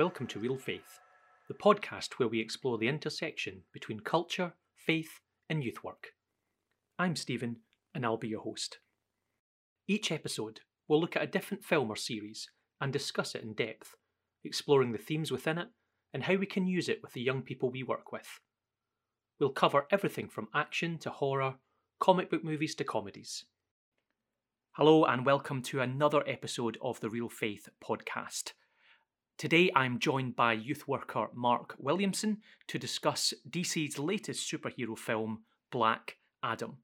Welcome to Reel Faith, the podcast where we explore the intersection between culture, faith, and youth work. I'm Steven, and I'll be your host. Each episode, we'll look at a different film or series and discuss it in depth, exploring the themes within it and how we can use it with the young people we work with. We'll cover everything from action to horror, comic book movies to comedies. Hello, and welcome to another episode of the Reel Faith podcast. Today I'm joined by youth worker Marc Williamson to discuss DC's latest superhero film, Black Adam.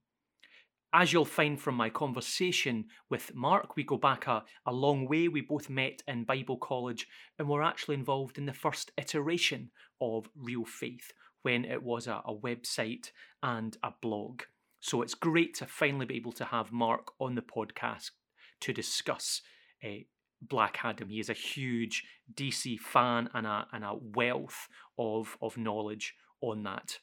As you'll find from my conversation with Marc, we go back a, a long way. We both met in Bible college and were actually involved in the first iteration of Reel Faith when it was a, a website and a blog. So it's great to finally be able to have Marc on the podcast to discuss uh, Black Adam. He is a huge DC fan and a, and a wealth of, of knowledge on that.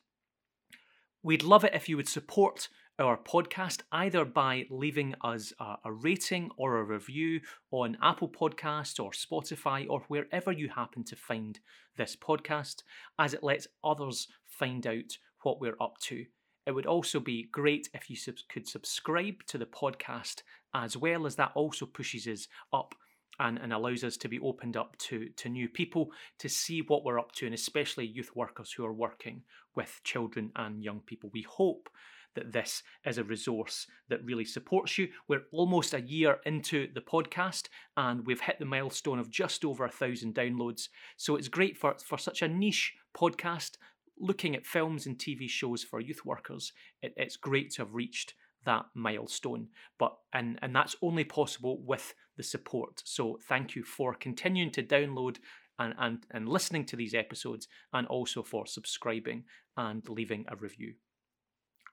We'd love it if you would support our podcast either by leaving us a, a, rating or a review on Apple Podcasts or Spotify or wherever you happen to find this podcast, as it lets others find out what we're up to. It would also be great if you sub- could subscribe to the podcast as well, as that also pushes us up and, and allows us to be opened up to, to new people to see what we're up to, and especially youth workers who are working with children and young people. We hope that this is a resource that really supports you. We're almost a year into the podcast and we've hit the milestone of just over a thousand downloads. So it's great for, for such a niche podcast looking at films and TV shows for youth workers, it, it's great to have reached that milestone. But and and that's only possible with the support. So thank you for continuing to download and, and, and listening to these episodes and also for subscribing and leaving a review.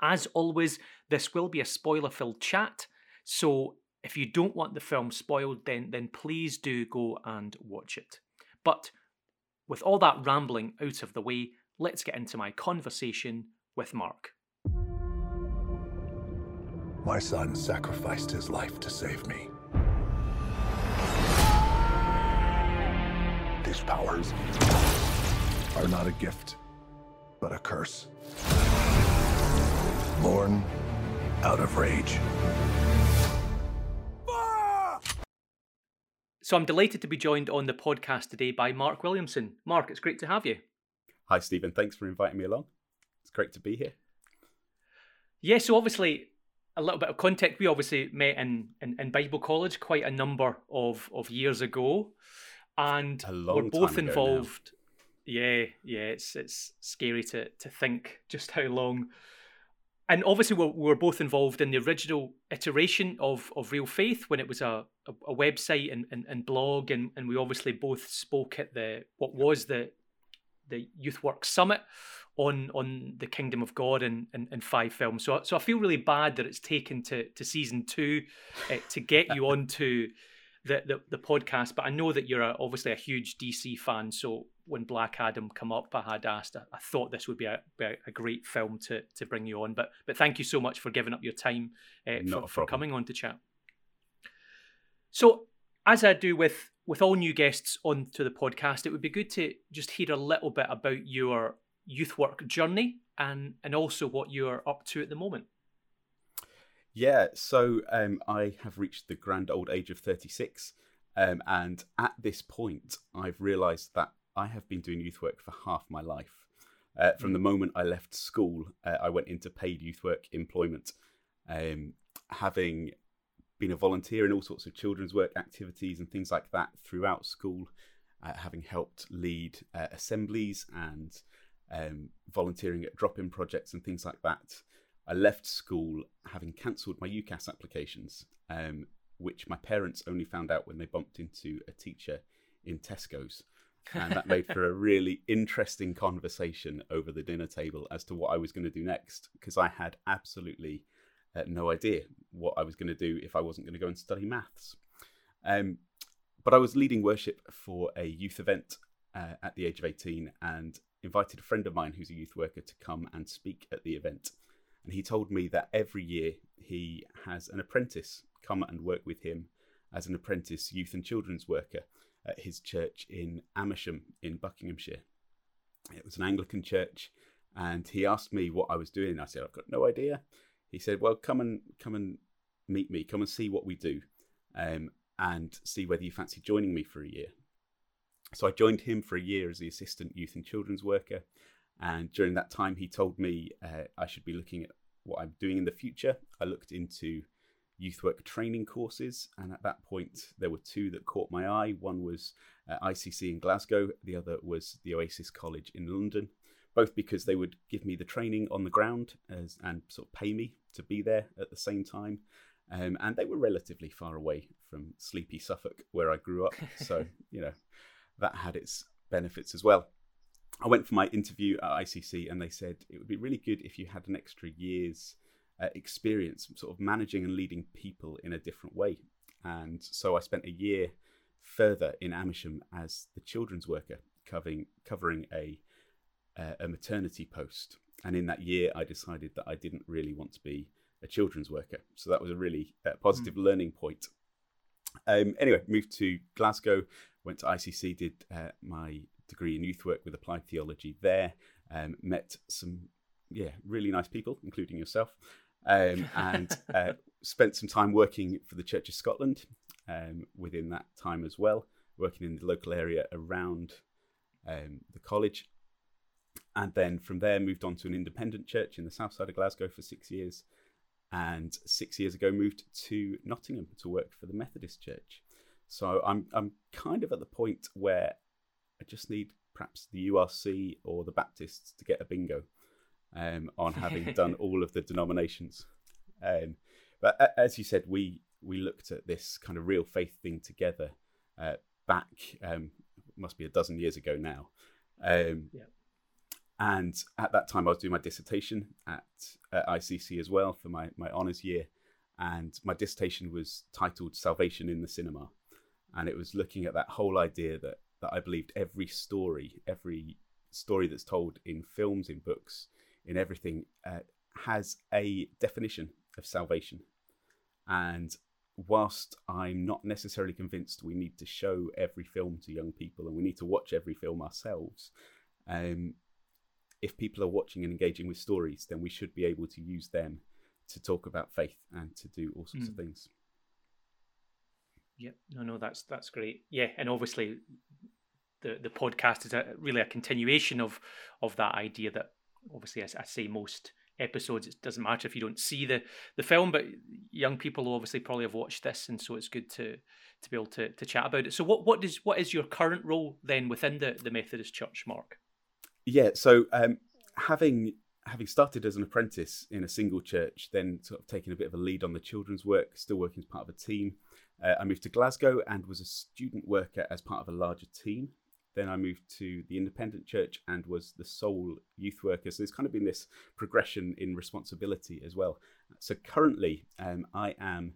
As always, this will be a spoiler filled chat. So if you don't want the film spoiled, then, then please do go and watch it. But with all that rambling out of the way, let's get into my conversation with Marc. My son sacrificed his life to save me. These powers are not a gift, but a curse. Born out of rage. So I'm delighted to be joined on the podcast today by Marc Williamson. Marc, it's great to have you. Hi, Steven. Thanks for inviting me along. It's great to be here. Yeah, so obviously, a little bit of context. We obviously met in, in, in Bible college quite a number of, of years ago, and we're both involved. Now. Yeah, yeah, it's it's scary to to think just how long. And obviously, we're, we're both involved in the original iteration of, of Reel Faith when it was a, a, a website and, and, and blog, and, and we obviously both spoke at the what was the the Youth Work Summit on on the Kingdom of God and and, and five films. So so I feel really bad that it's taken to to season two uh, to get you onto the, the the podcast. But I know that you're a, obviously a huge DC fan. So when Black Adam come up, I had asked. I, I thought this would be a, be a great film to to bring you on. But but thank you so much for giving up your time uh, for, for coming on to chat. So as I do with with all new guests onto the podcast, it would be good to just hear a little bit about your youth work journey and and also what you're up to at the moment. Yeah, so um, I have reached the grand old age of 36, um, and at this point, I've realised that I have been doing youth work for half my life. Uh, from the moment I left school, uh, I went into paid youth work employment, um, having been a volunteer in all sorts of children's work activities and things like that throughout school, uh, having helped lead uh, assemblies and um, volunteering at drop in projects and things like that. I left school having cancelled my UCAS applications, um, which my parents only found out when they bumped into a teacher in Tesco's. and that made for a really interesting conversation over the dinner table as to what I was going to do next because I had absolutely uh, no idea what I was going to do if I wasn't going to go and study maths. Um, but I was leading worship for a youth event uh, at the age of 18 and invited a friend of mine who's a youth worker to come and speak at the event. And he told me that every year he has an apprentice come and work with him as an apprentice youth and children's worker. at his church in Amersham in Buckinghamshire. It was an Anglican church, and he asked me what I was doing. I said, I've got no idea. He said, Well, come and come and meet me. Come and see what we do, um, and see whether you fancy joining me for a year. So I joined him for a year as the assistant youth and children's worker. And during that time, he told me uh, I should be looking at what I'm doing in the future. I looked into youth work training courses, and at that point, there were two that caught my eye. One was uh, ICC in Glasgow, the other was the Oasis College in London. Both because they would give me the training on the ground as, and sort of pay me to be there at the same time. Um, and they were relatively far away from sleepy Suffolk, where I grew up. So, you know, that had its benefits as well. I went for my interview at ICC and they said it would be really good if you had an extra year's uh, experience sort of managing and leading people in a different way. And so I spent a year further in Amersham as the children's worker, covering, covering a, uh, a maternity post. And in that year, I decided that I didn't really want to be a children's worker. So that was a really uh, positive mm. learning point. Um, anyway, moved to Glasgow, went to ICC, did uh, my degree in youth work with applied theology there. Um, met some yeah really nice people, including yourself, um, and uh, spent some time working for the Church of Scotland um, within that time as well, working in the local area around um, the college. And then from there, moved on to an independent church in the south side of Glasgow for six years. And six years ago, moved to Nottingham to work for the Methodist Church. So I'm I'm kind of at the point where I just need perhaps the URC or the Baptists to get a bingo um, on having done all of the denominations. Um, but as you said, we we looked at this kind of real faith thing together uh, back um, must be a dozen years ago now. Um, yeah. And at that time, I was doing my dissertation at, at ICC as well for my, my honours year. And my dissertation was titled Salvation in the Cinema. And it was looking at that whole idea that that I believed every story, every story that's told in films, in books, in everything, uh, has a definition of salvation. And whilst I'm not necessarily convinced we need to show every film to young people and we need to watch every film ourselves, um, if people are watching and engaging with stories, then we should be able to use them to talk about faith and to do all sorts mm. of hmm. things. Yep. No, no, that's that's great. Yeah, and obviously the the podcast is a, really a continuation of of that idea that obviously as I say most episodes it doesn't matter if you don't see the the film but young people obviously probably have watched this and so it's good to to be able to, to chat about it so what what is what is your current role then within the the methodist church marc yeah so um having having started as an apprentice in a single church then sort of taking a bit of a lead on the children's work still working as part of a team uh, i moved to glasgow and was a student worker as part of a larger team then I moved to the independent church and was the sole youth worker. So there's kind of been this progression in responsibility as well. So currently, um, I am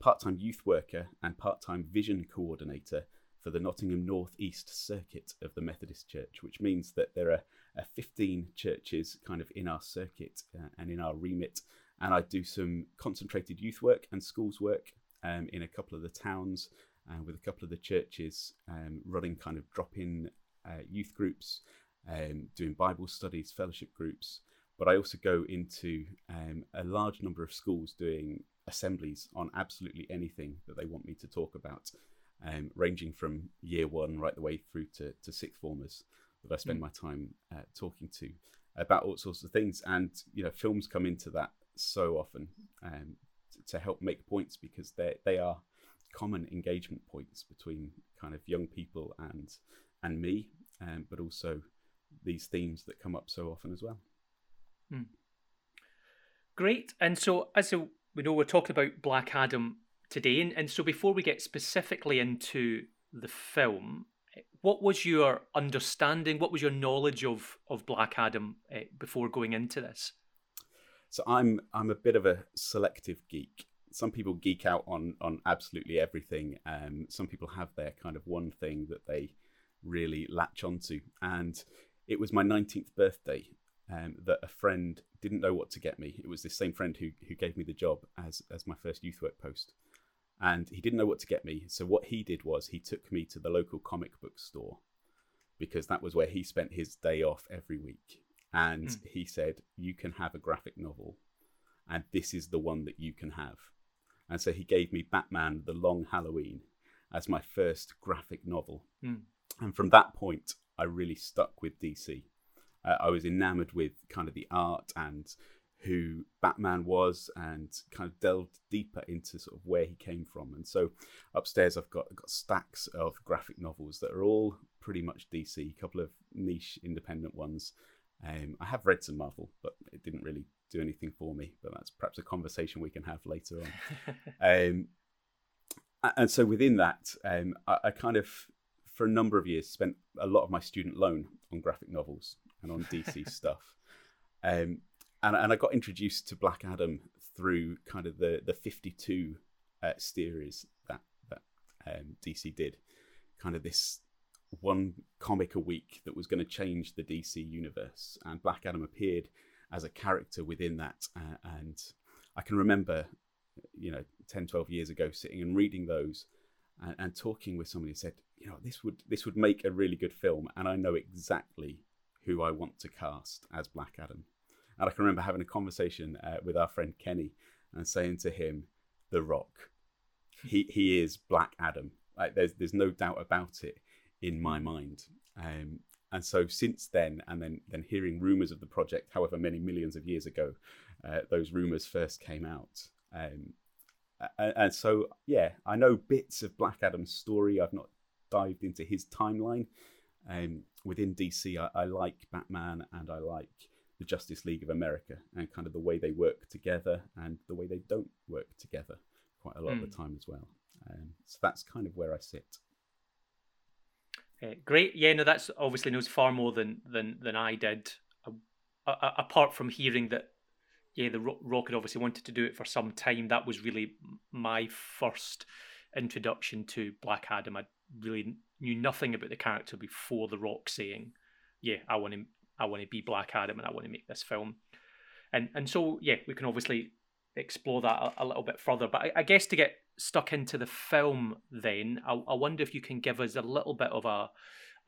part time youth worker and part time vision coordinator for the Nottingham North East circuit of the Methodist Church, which means that there are uh, 15 churches kind of in our circuit uh, and in our remit. And I do some concentrated youth work and schools work um, in a couple of the towns uh, with a couple of the churches um, running kind of drop in uh, youth groups, um, doing Bible studies, fellowship groups. But I also go into um, a large number of schools doing assemblies on absolutely anything that they want me to talk about, um, ranging from year one right the way through to, to sixth formers that I spend mm. my time uh, talking to about all sorts of things. And, you know, films come into that so often um, to, help make points because they, they are common engagement points between kind of young people and and me, um, but also these themes that come up so often as well. Hmm. Great. And so, as we know, we're talking about Black Adam today, and, and so before we get specifically into the film, what was your understanding? What was your knowledge of of Black Adam uh, before going into this? So I'm I'm a bit of a selective geek some people geek out on on absolutely everything. Um, some people have their kind of one thing that they really latch onto, and it was my 19th birthday um, that a friend didn't know what to get me. It was this same friend who who gave me the job as as my first youth work post, and he didn't know what to get me. So what he did was he took me to the local comic book store because that was where he spent his day off every week. And mm. he said, "You can have a graphic novel, and this is the one that you can have." And so he gave me Batman: The Long Halloween as my first graphic novel. Mm. And from that point, I really stuck with DC. Uh, I was enamored with kind of the art and who Batman was and kind of delved deeper into sort of where he came from. And so upstairs I've got I've got stacks of graphic novels that are all pretty much DC, a couple of niche independent ones. Um, I have read some Marvel, but it didn't really do anything for me. But that's perhaps a conversation we can have later on. um, and so within that, um, I, I kind of, for a number of years, spent a lot of my student loan on graphic novels and on DC stuff. Um, and, and I got introduced to Black Adam through kind of the the 52 uh, series that that um, DC did, kind of this one comic a week that was going to change the DC universe, and Black Adam appeared as a character within that, uh, and I can remember, you know, 10, 12 years ago, sitting and reading those. And, and talking with somebody who said, you know, this would this would make a really good film, and I know exactly who I want to cast as Black Adam. And I can remember having a conversation uh, with our friend Kenny and saying to him, "The Rock, he he is Black Adam. Like there's there's no doubt about it in my mind." Um, and so since then, and then then hearing rumors of the project, however many millions of years ago, uh, those rumors first came out. Um, and, and so yeah, I know bits of Black Adam's story. I've not dived into his timeline. Um, within DC, I, I, like Batman and I like the Justice League of America and kind of the way they work together and the way they don't work together quite a lot mm. of the hmm. time as well. Um, so that's kind of where I sit. Uh, great, yeah. No, that's obviously knows far more than than than I did. Uh, apart from hearing that, yeah, the Rock had obviously wanted to do it for some time. That was really my first introduction to Black Adam. I really knew nothing about the character before the Rock saying, "Yeah, I want to I want to be Black Adam and I want to make this film. And and so yeah, we can obviously explore that a, a little bit further. But I, I, guess to get stuck into the film, then I, I, wonder if you can give us a little bit of a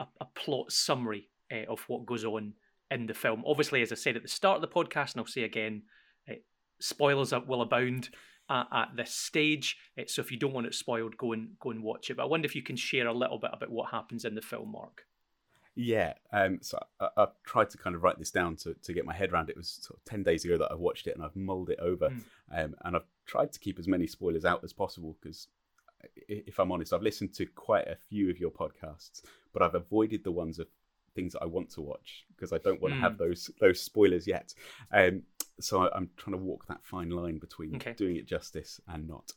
a, a plot summary uh, of what goes on in the film. Obviously, as I said at the start of the podcast, and I'll say again, uh, spoilers will abound. Uh, at this stage, so if you don't want it spoiled, go and go and watch it. But I wonder if you can share a little bit about what happens in the film, Marc. Yeah, um, so I, I, tried to kind of write this down to, to get my head around it. It was sort of 10 days ago that I watched it and I've mulled it over. Mm. Um, and I've tried to keep as many spoilers out as possible because, if I'm honest, I've listened to quite a few of your podcasts, but I've avoided the ones of things that I want to watch because I don't want mm. to have hmm. those those spoilers yet. Um, so I, am trying to walk that fine line between okay. doing it justice and not.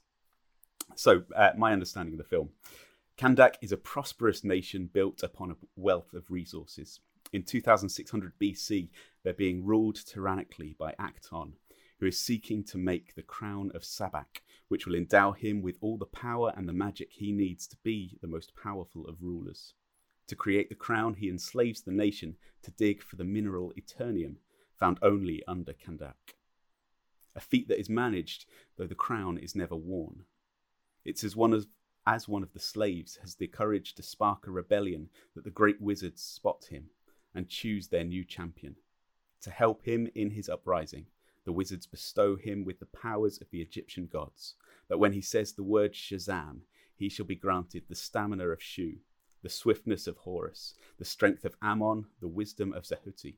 So, uh, my understanding of the film Kahndaq is a prosperous nation built upon a wealth of resources. In 2600 BC, they're being ruled tyrannically by Ahk-Ton, who is seeking to make the crown of Sabbac, which will endow him with all the power and the magic he needs to be the most powerful of rulers. To create the crown, he enslaves the nation to dig for the mineral Eternium, found only under Kahndaq. A feat that is managed, though the crown is never worn. It's as one of as one of the slaves, has the courage to spark a rebellion that the great wizards spot him and choose their new champion. To help him in his uprising, the wizards bestow him with the powers of the Egyptian gods, that when he says the word Shazam, he shall be granted the stamina of Shu, the swiftness of Horus, the strength of Ammon, the wisdom of Zehuti,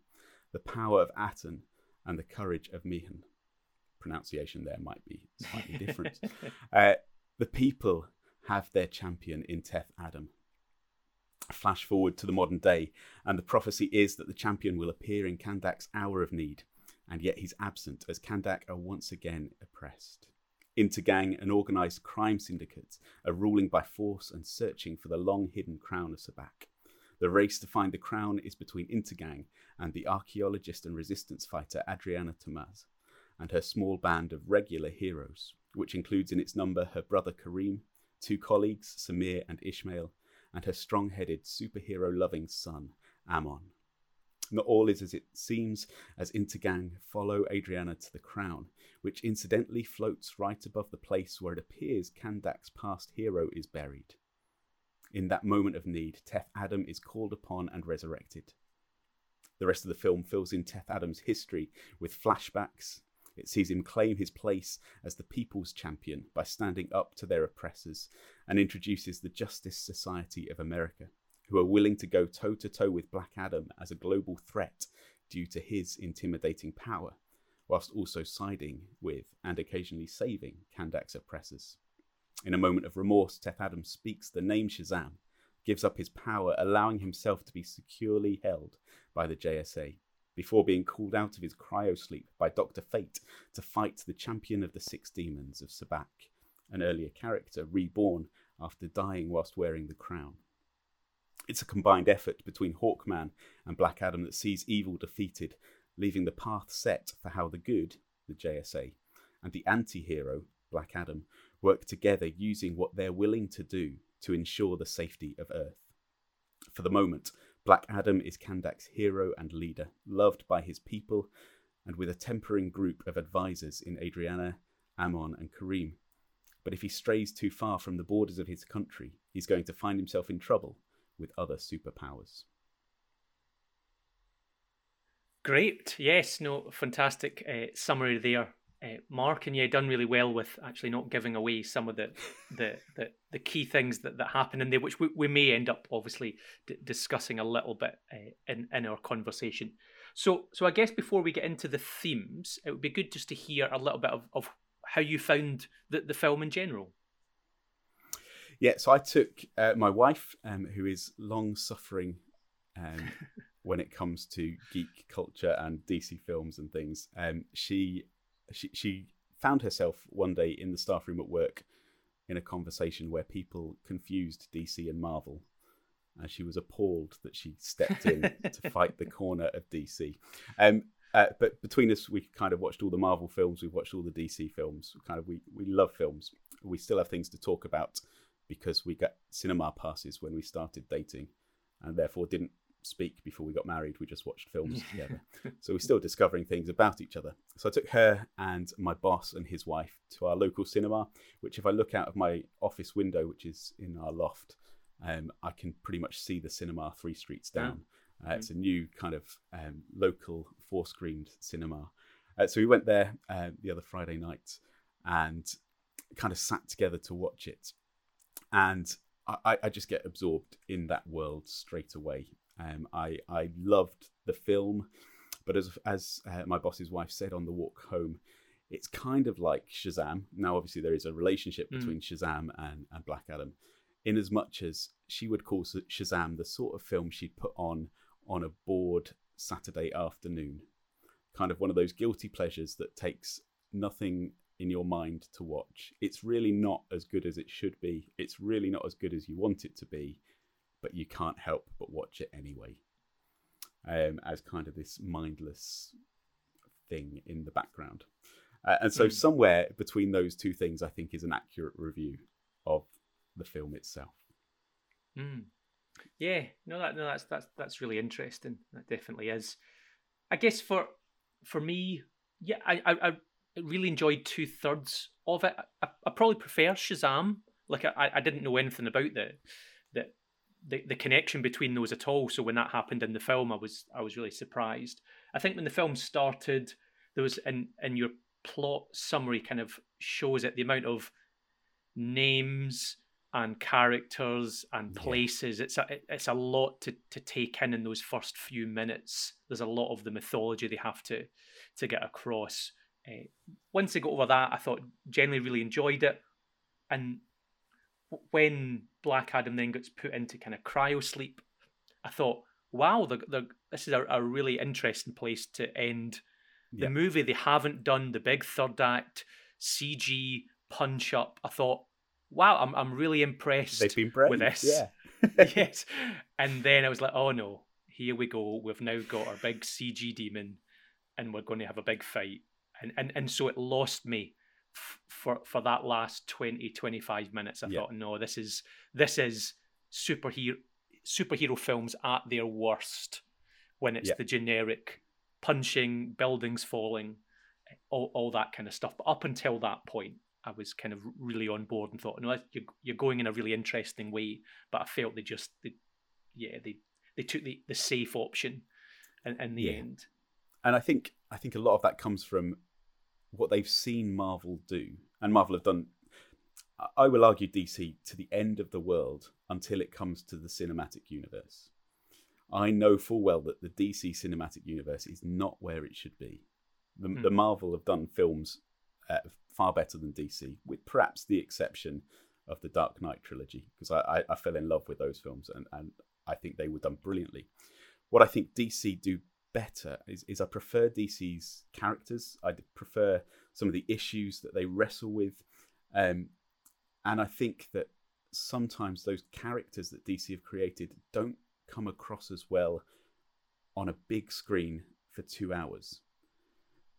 the power of Aten, and the courage of Mihan. Pronunciation there might be slightly different. uh, the people have their champion in Teth Adam. Flash forward to the modern day, and the prophecy is that the champion will appear in Kahndaq's hour of need, and yet he's absent as Kahndaq are once again oppressed. Intergang and organised crime syndicates are ruling by force and searching for the long hidden crown of Sabbac. The race to find the crown is between Intergang and the archaeologist and resistance fighter Adriana Tomaz, and her small band of regular heroes, which includes in its number her brother Kareem, two colleagues, Samir and Ishmael, and her strong headed, superhero loving son, Ammon. Not all is as it seems, as Intergang follow Adriana to the crown, which incidentally floats right above the place where it appears Kahndaq's past hero is buried. In that moment of need, Teth Adam is called upon and resurrected. The rest of the film fills in Teth Adam's history with flashbacks. It sees him claim his place as the people's champion by standing up to their oppressors and introduces the Justice Society of America, who are willing to go toe to toe with Black Adam as a global threat due to his intimidating power, whilst also siding with and occasionally saving Kahndaq's oppressors. In a moment of remorse, Teth Adam speaks the name Shazam, gives up his power, allowing himself to be securely held by the JSA, before being called out of his cryosleep by Dr. Fate to fight the champion of the six demons of Sabbac, an earlier character reborn after dying whilst wearing the crown. It's a combined effort between Hawkman and Black Adam that sees evil defeated, leaving the path set for how the good, the JSA, and the anti hero, Black Adam, work together using what they're willing to do to ensure the safety of Earth. For the moment, Black Adam is Kahndaq's hero and leader, loved by his people, and with a tempering group of advisors in Adriana, Amon, and Kareem. But if he strays too far from the borders of his country, he's going to find himself in trouble with other superpowers. Great. Yes, no, fantastic uh, summary there, uh, Marc. And yeah, done really well with actually not giving away some of the the the, the key things that, that happen in there, which we, we may end up obviously d- discussing a little bit uh, in in our conversation. So so I guess before we get into the themes, it would be good just to hear a little bit of, of how you found the, the film in general. Yeah, so I took uh, my wife, um, who is long suffering um, when it comes to geek culture and DC films and things. Um, she, she she found herself one day in the staff room at work in a conversation where people confused DC and Marvel. And she was appalled that she stepped in to fight the corner of DC. Um, uh, but between us, we kind of watched all the Marvel films. We've watched all the DC films. Kind of, we we love films. We still have things to talk about because we got cinema passes when we started dating and therefore didn't speak before we got married. We just watched films together. So we're still discovering things about each other. So I took her and my boss and his wife to our local cinema, which, if I look out of my office window, which is in our loft, um, I can pretty much see the cinema three streets down. Uh, it's a new kind of um, local four screened cinema. Uh, so we went there uh, the other Friday night and kind of sat together to watch it and I, I just get absorbed in that world straight away. Um, I I loved the film, but as as uh, my boss's wife said on the walk home, it's kind of like Shazam. Now, obviously, there is a relationship Mm. between Shazam and, and Black Adam, in as much as she would call Shazam the sort of film she'd put on on a bored Saturday afternoon, kind of one of those guilty pleasures that takes nothing in your mind to watch. It's really not as good as it should be. It's really not as good as you want it to be, but you can't help but watch it anyway. Um, as kind of this mindless thing in the background. Uh, and so, Mm. somewhere between those two things, I think is an accurate review of the film itself. Mm. Yeah, no, that no, that's that's that's really interesting. That definitely is. I guess for for me, yeah, I I, I really enjoyed two thirds of it. I, I probably prefer Shazam. Like I, I didn't know anything about the the the, the connection between those at all. So when that happened in the film, I was I was really surprised. I think when the film started, there was in in your plot summary kind of shows it the amount of names and characters and Yeah. places. It's a it- it's a lot to to take in in those first few minutes. There's a lot of the mythology they have to to get across. Uh, once they got over that, I thought generally really enjoyed it. And when Black Adam then gets put into kind of cryo sleep, I thought, wow, this is a, a really interesting place to end the Yeah. movie. They haven't done the big third act CG punch up. I thought, wow, I'm I'm really impressed They've been brave. with this. Yeah. yes. And then I was like, oh no, here we go. We've now got our big CG demon and we're going to have a big fight. And and, and so it lost me for for that last 20 25 minutes. I Yeah. thought, no, this is this is superhero superhero films at their worst. when it's Yeah. the generic punching, buildings falling, all, all that kind of stuff. But up until that point, I was kind of really on board and thought, no, you're, you're going in a really interesting way. But I felt they just, they, yeah, they they took the, the safe option in, in the Yeah. end. and I think I think a lot of that comes from what they've seen Marvel do, and Marvel have done. I- will argue DC to the end of the world until it comes to the cinematic universe. I know full well that the DC cinematic universe is not where it should be. The, Hmm. the Marvel have done films uh, far better than DC, with perhaps the exception of the Dark Knight trilogy, because I, I, I fell in love with those films and, and I think they were done brilliantly. What I think DC do better is, is I prefer DC's characters. I prefer some of the issues that they wrestle with. Um, and I think that sometimes those characters that DC have created don't come across as well on a big screen for two hours.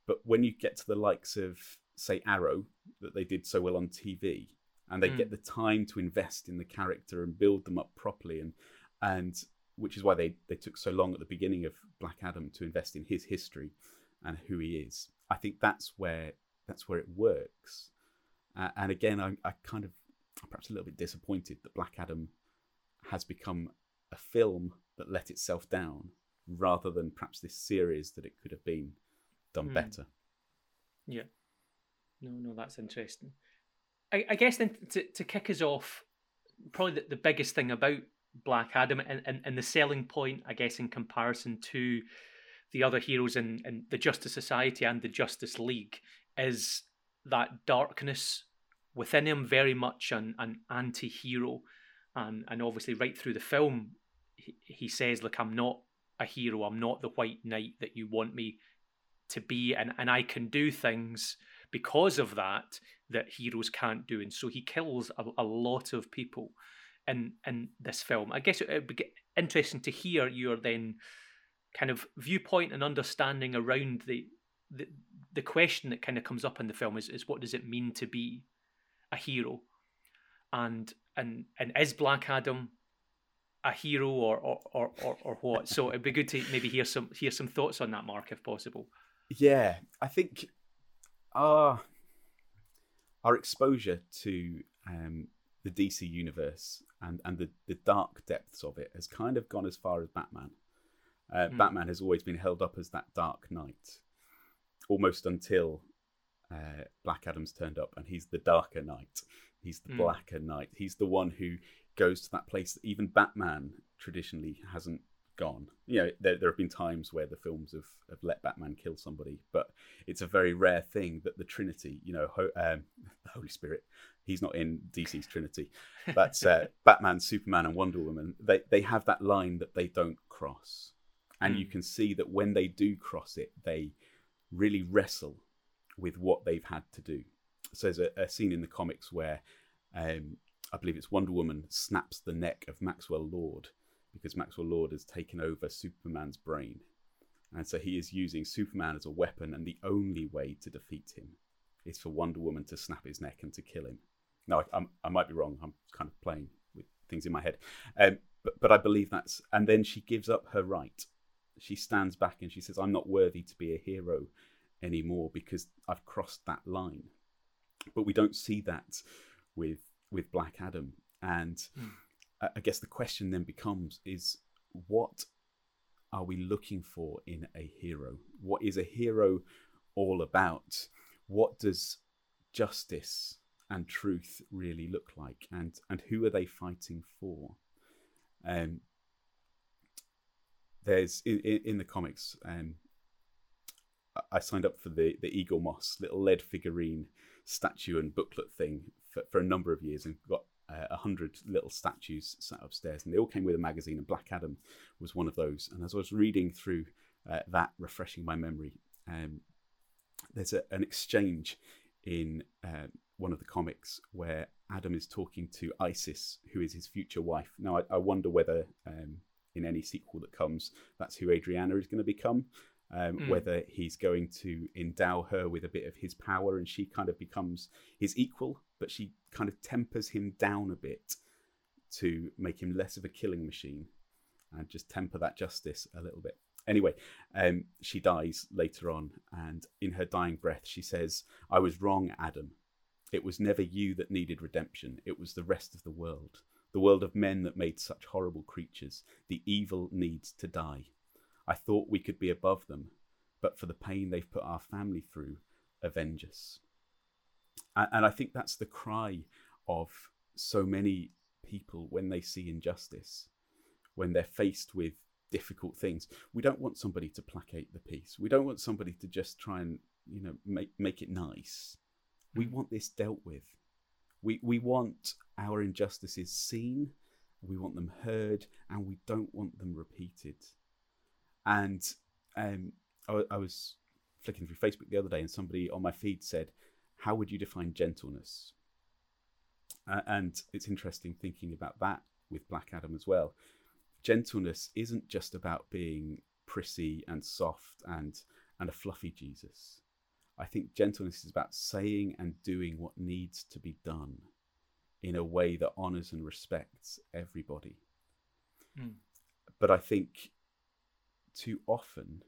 But when you get to the likes of, say, Arrow, that they did so well on TV, and they Mm. get the time to invest in the character and build them up properly, and and which is why they, they took so long at the beginning of Black Adam to invest in his history and who he is. I think that's where that's where it works. Uh, and again, I, I kind of perhaps a little bit disappointed that Black Adam has become a film that let itself down rather than perhaps this series that it could have been done Hmm. better. Yeah. No, no, that's interesting. I, I guess then to, to kick us off, probably the, the biggest thing about Black Adam and, and, and the selling point, I guess, in comparison to the other heroes in, in the Justice Society and the Justice League is that darkness within him, very much an, an anti hero. And, and obviously, right through the film, he, he says, Look, I'm not a hero. I'm not the White Knight that you want me to be. And, and I can do things because of that that heroes can't do. And so he kills a, a lot of people in in this film. I guess it would be interesting to hear your then kind of viewpoint and understanding around the the, the question that kind of comes up in the film is, is what does it mean to be a hero? And and and is Black Adam a hero or or, or, or, or what? So it'd be good to maybe hear some hear some thoughts on that, Marc, if possible. Yeah, I think our our exposure to um, the DC universe and and the, the dark depths of it has kind of gone as far as Batman. Uh, Hmm. Batman has always been held up as that dark knight, almost until uh, Black Adam's turned up, and he's the darker knight. He's the Hmm. blacker knight. He's the one who goes to that place that even Batman traditionally hasn't gone. You know, there, there have been times where the films have, have let Batman kill somebody, but it's a very rare thing that the Trinity, you know, ho- um, the Holy Spirit, he's not in DC's Trinity, but uh, Batman, Superman, and Wonder Woman, they, they have that line that they don't cross. And you Mm. can see that when they do cross it, they really wrestle with what they've had to do. So there's a, a scene in the comics where um, I believe it's Wonder Woman snaps the neck of Maxwell Lord because Maxwell Lord has taken over Superman's brain. And so he is using Superman as a weapon, and the only way to defeat him is for Wonder Woman to snap his neck and to kill him. Now, I, I'm, I might be wrong. I'm kind of playing with things in my head. Um, but, but I believe that's. And then she gives up her right. She stands back and she says, I'm not worthy to be a hero anymore because I've crossed that line. But we don't see that with with Black Adam. And. I I guess the question then becomes is what are we looking for in a hero? What is a hero all about? What does justice and truth really look like? And and who are they fighting for? Um, there's in, in, the comics, um, I- signed up for the, the Eaglemoss little lead figurine statue and booklet thing for, for a number of years and got uh, a hundred little statues sat upstairs, and they all came with a magazine. And Black Adam was one of those. And as I was reading through uh, that, refreshing my memory, um, there's a, an exchange in uh, one of the comics where Adam is talking to Isis, who is his future wife. Now, I, I wonder whether um, in any sequel that comes, that's who Adriana is going to become. Um, Mm. Whether he's going to endow her with a bit of his power and she kind of becomes his equal, but she kind of tempers him down a bit to make him less of a killing machine and just temper that justice a little bit. Anyway, um, she dies later on, and in her dying breath, she says, I was wrong, Adam. It was never you that needed redemption, it was the rest of the world. The world of men that made such horrible creatures. The evil needs to die. I thought we could be above them, but for the pain they've put our family through, avenge us. And, I think that's the cry of so many people when they see injustice, when they're faced with difficult things. We don't want somebody to placate the peace. We don't want somebody to just try and you know make make it nice. We want this dealt with. We we want our injustices seen, we want them heard, and we don't want them repeated. And um, I, I was flicking through Facebook the other day, and somebody on my feed said, "How would you define gentleness?" Uh, and it's interesting thinking about that with Black Adam as well. Gentleness isn't just about being prissy and soft and and a fluffy Jesus. I think gentleness is about saying and doing what needs to be done in a way that honors and respects everybody. Mm. But I think too often,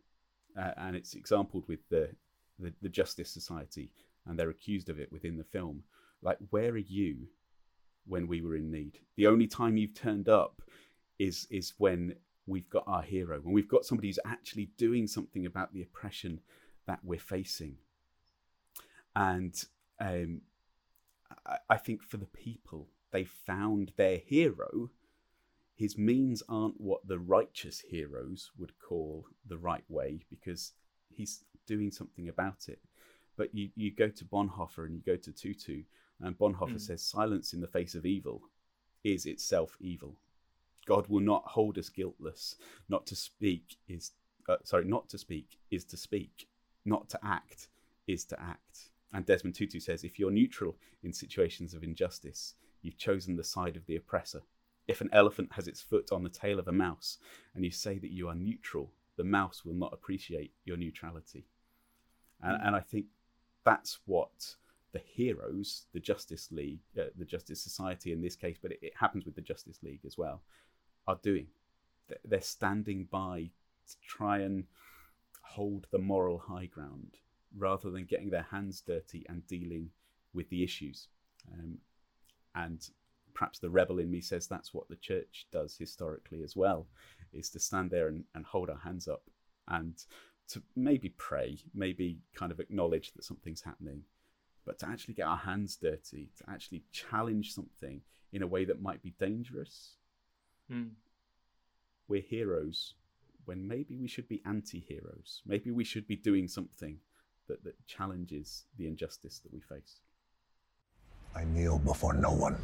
uh, and it's exampled with the, the the Justice Society, and they're accused of it within the film. Like, where are you when we were in need? The only time you've turned up is is when we've got our hero, when we've got somebody who's actually doing something about the oppression that we're facing. And um, I, I think for the people, they found their hero. His means aren't what the righteous heroes would call the right way because he's doing something about it. But you, you go to Bonhoeffer and you go to Tutu, and Bonhoeffer Mm. says silence in the face of evil is itself evil. God will not hold us guiltless. Not to speak is uh, sorry, not to speak is to speak. Not to act is to act. And Desmond Tutu says, if you're neutral in situations of injustice, you've chosen the side of the oppressor. If an elephant has its foot on the tail of a mouse, and you say that you are neutral, the mouse will not appreciate your neutrality. And, and I think that's what the heroes, the Justice League, uh, the Justice Society in this case, but it, it happens with the Justice League as well, are doing. They're- They're standing by to try and hold the moral high ground rather than getting their hands dirty and dealing with the issues. Um, and perhaps the rebel in me says that's what the church does historically as well, is to stand there and, and hold our hands up and to maybe pray, maybe kind of acknowledge that something's happening, but to actually get our hands dirty, to actually challenge something in a way that might be dangerous. Mm. We're heroes when maybe we should be anti heroes. Maybe we should be doing something that, that challenges the injustice that we face. I kneel before no one.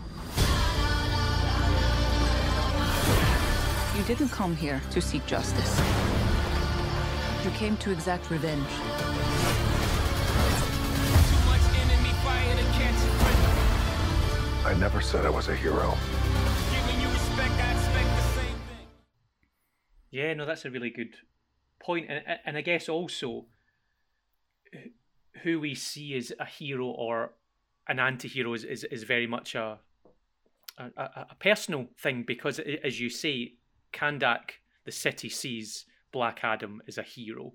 You didn't come here to seek justice. You came to exact revenge. much enemy fire to catch. I never said I was a hero. Giving you respect, I expect the same thing. Yeah, no, that's a really good point, and and I guess also wh- who we see as a hero or an anti-hero is is, is very much a, a a personal thing because, as you say, Kahndaq, the city sees Black Adam as a hero,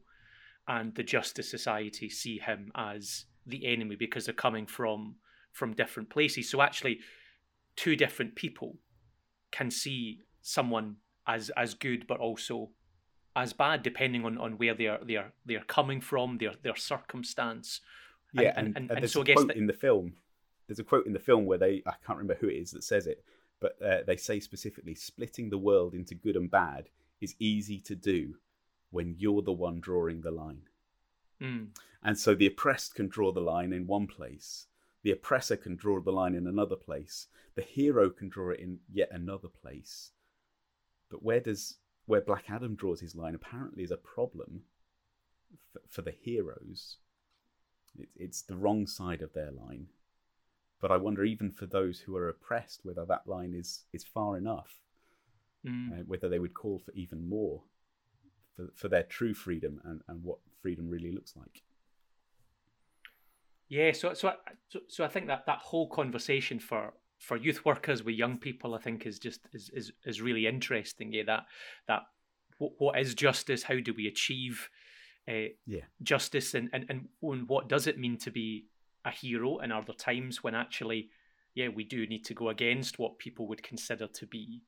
and the Justice Society see him as the enemy because they're coming from from different places. So actually, two different people can see someone as as good but also as bad depending on, on where they're they're they're coming from their their circumstance Yeah, and, and, and, and and there's so a I guess quote that, in the film. There's a quote in the film where they I can't remember who it is that says it, but uh, they say specifically, splitting the world into good and bad is easy to do when you're the one drawing the line. Mm, And so the oppressed can draw the line in one place. The oppressor can draw the line in another place. The hero can draw it in yet another place. But where does where Black Adam draws his line apparently is a problem for, for the heroes. It, it's the wrong side of their line. But I wonder, even for those who are oppressed, whether that line is is far enough, mm. uh, whether they would call for even more for, for their true freedom and, and what freedom really looks like. yeah so so I, so, so I think that that whole conversation for for youth workers with young people I think is just is is, is really interesting yeah that that what, what is justice? How do we achieve uh, Yeah. justice? And, and and and what does it mean to be a hero? And are there times when actually, yeah, we do need to go against what people would consider to be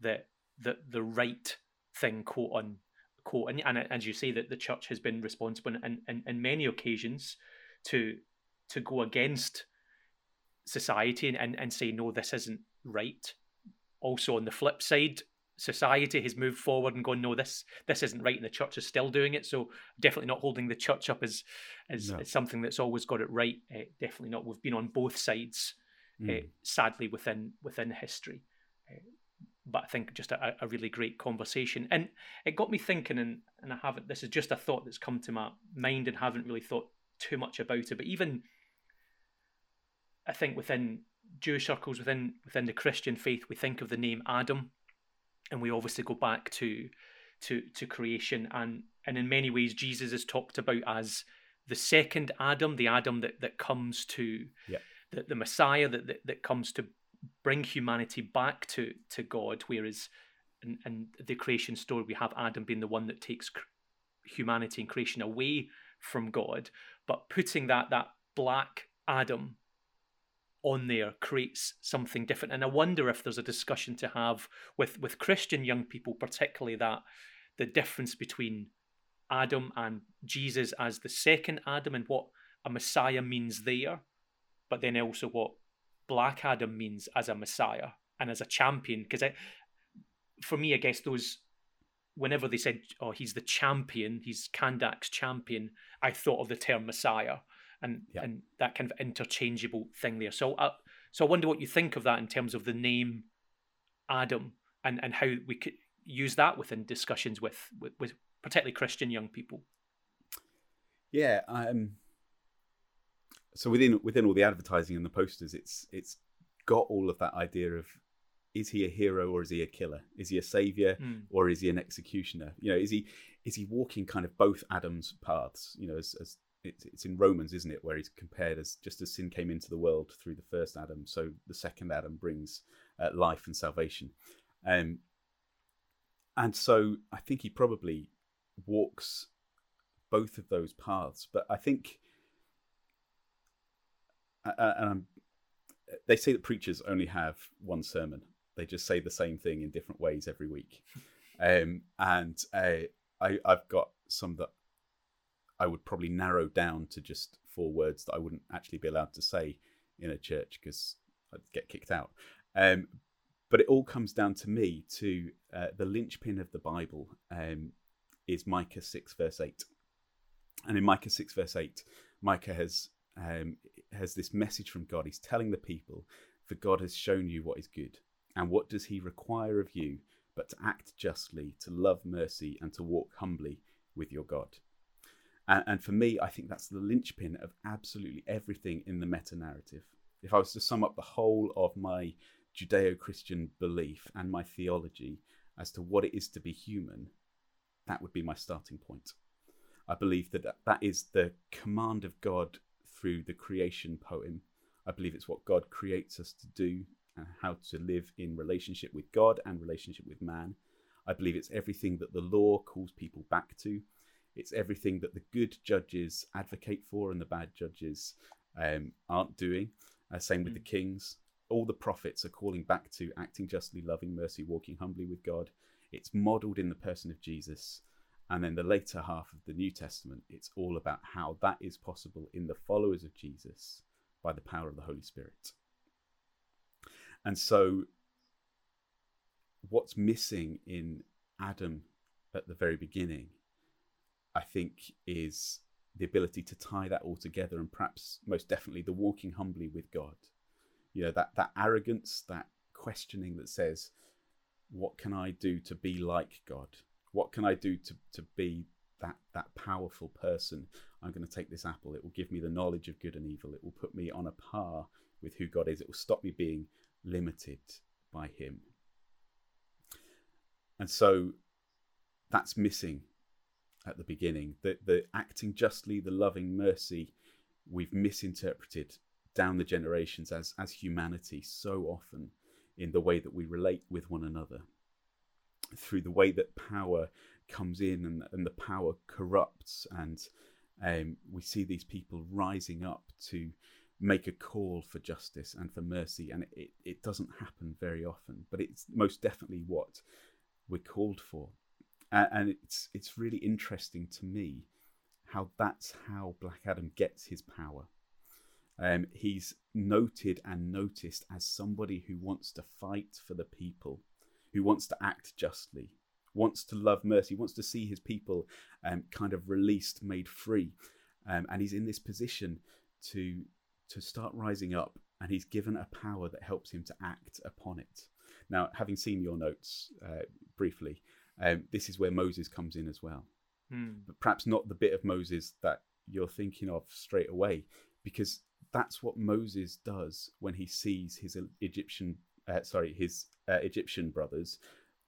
the the the right thing, quote on quote. And, and as you say, that the church has been responsible in, in, in many occasions to to go against society and, and, and say no this isn't right. Also on the flip side society has moved forward and gone no this this isn't right and the church is still doing it. So definitely not holding the church up as as, No. as something that's always got it right. Uh, definitely not. We've been on both sides uh, Mm. sadly within within history. Uh, but I think just a, a really great conversation. And it got me thinking and, and I haven't this is just a thought that's come to my mind and haven't really thought too much about it but even I think within Jewish circles within within the Christian faith we think of the name Adam and we obviously go back to to to creation and and in many ways Jesus is talked about as the second Adam the Adam that that comes to Yeah. the, the Messiah that, that that comes to bring humanity back to to God whereas in, in the creation story we have Adam being the one that takes cr- humanity and creation away from God but putting that that black Adam on there creates something different. And i wonder if there's a discussion to have with with christian young people particularly that the difference between adam and jesus as the second adam and what a messiah means there but then also what black adam means as a messiah and as a champion. Because for me i guess those whenever they said oh he's the champion he's Kahndaq's champion i thought of the term messiah and and that kind of interchangeable thing there. So, uh, so I wonder what you think of that in terms of the name Adam and and how we could use that within discussions with with, with particularly Christian young people. Yeah. Um, so within within all the advertising and the posters, it's it's got all of that idea of is he a hero or is he a killer? Is he a savior Mm. or is he an executioner? You know, is he is he walking kind of both Adam's paths? You know, as, as it's, it's in Romans, isn't it, where he's compared as just as sin came into the world through the first Adam, so the second Adam brings uh, life and salvation. Um, and so I think he probably walks both of those paths. But I think, and I'm, they say that preachers only have one sermon. They just say the same thing in different ways every week. Um, and uh, I, I've got some that I would probably narrow down to just four words that I wouldn't actually be allowed to say in a church because I'd get kicked out. Um, but it all comes down to me to uh, the linchpin of the Bible um, is Micah 6, verse 8. And in Micah 6, verse 8, Micah has um, has this message from God. He's telling the people, For God has shown you what is good. And what does he require of you but to act justly, to love mercy, and to walk humbly with your God? And, and for me, I think that's the linchpin of absolutely everything in the meta narrative. If I was to sum up the whole of my Judeo Christian belief and my theology as to what it is to be human, that would be my starting point. I believe that that is the command of God through the creation poem. I believe it's what God creates us to do and how to live in relationship with God and relationship with man. I believe it's everything that the law calls people back to. It's everything that the good judges advocate for and the bad judges um, aren't doing. Uh, same with the kings. All the prophets are calling back to acting justly, loving mercy, walking humbly with God. It's modeled in the person of Jesus. And then the later half of the New Testament, it's all about how that is possible in the followers of Jesus by the power of the Holy Spirit. And so, what's missing in Adam at the very beginning, I think, is the ability to tie that all together and perhaps most definitely the walking humbly with God. You know, that, that arrogance, that questioning that says, what can I do to be like God? What can I do to, to be that, that powerful person? I'm going to take this apple. It will give me the knowledge of good and evil. It will put me on a par with who God is. It will stop me being limited by Him. And so that's missing at the beginning. The, the acting justly, the loving mercy, we've misinterpreted down the generations as, as humanity so often in the way that we relate with one another, through the way that power comes in and, and the power corrupts and um, we see these people rising up to make a call for justice and for mercy and it, it doesn't happen very often but it's most definitely what we're called for and, it's it's really interesting to me how that's how black adam gets his power um, he's noted and noticed as somebody who wants to fight for the people who wants to act justly wants to love mercy, wants to see his people um, kind of released, made free, um, and he's in this position to to start rising up, and he's given a power that helps him to act upon it. Now, having seen your notes uh, briefly, um, this is where Moses comes in as well, Mm. but perhaps not the bit of Moses that you're thinking of straight away, because that's what Moses does when he sees his Egyptian, uh, sorry, his uh, Egyptian brothers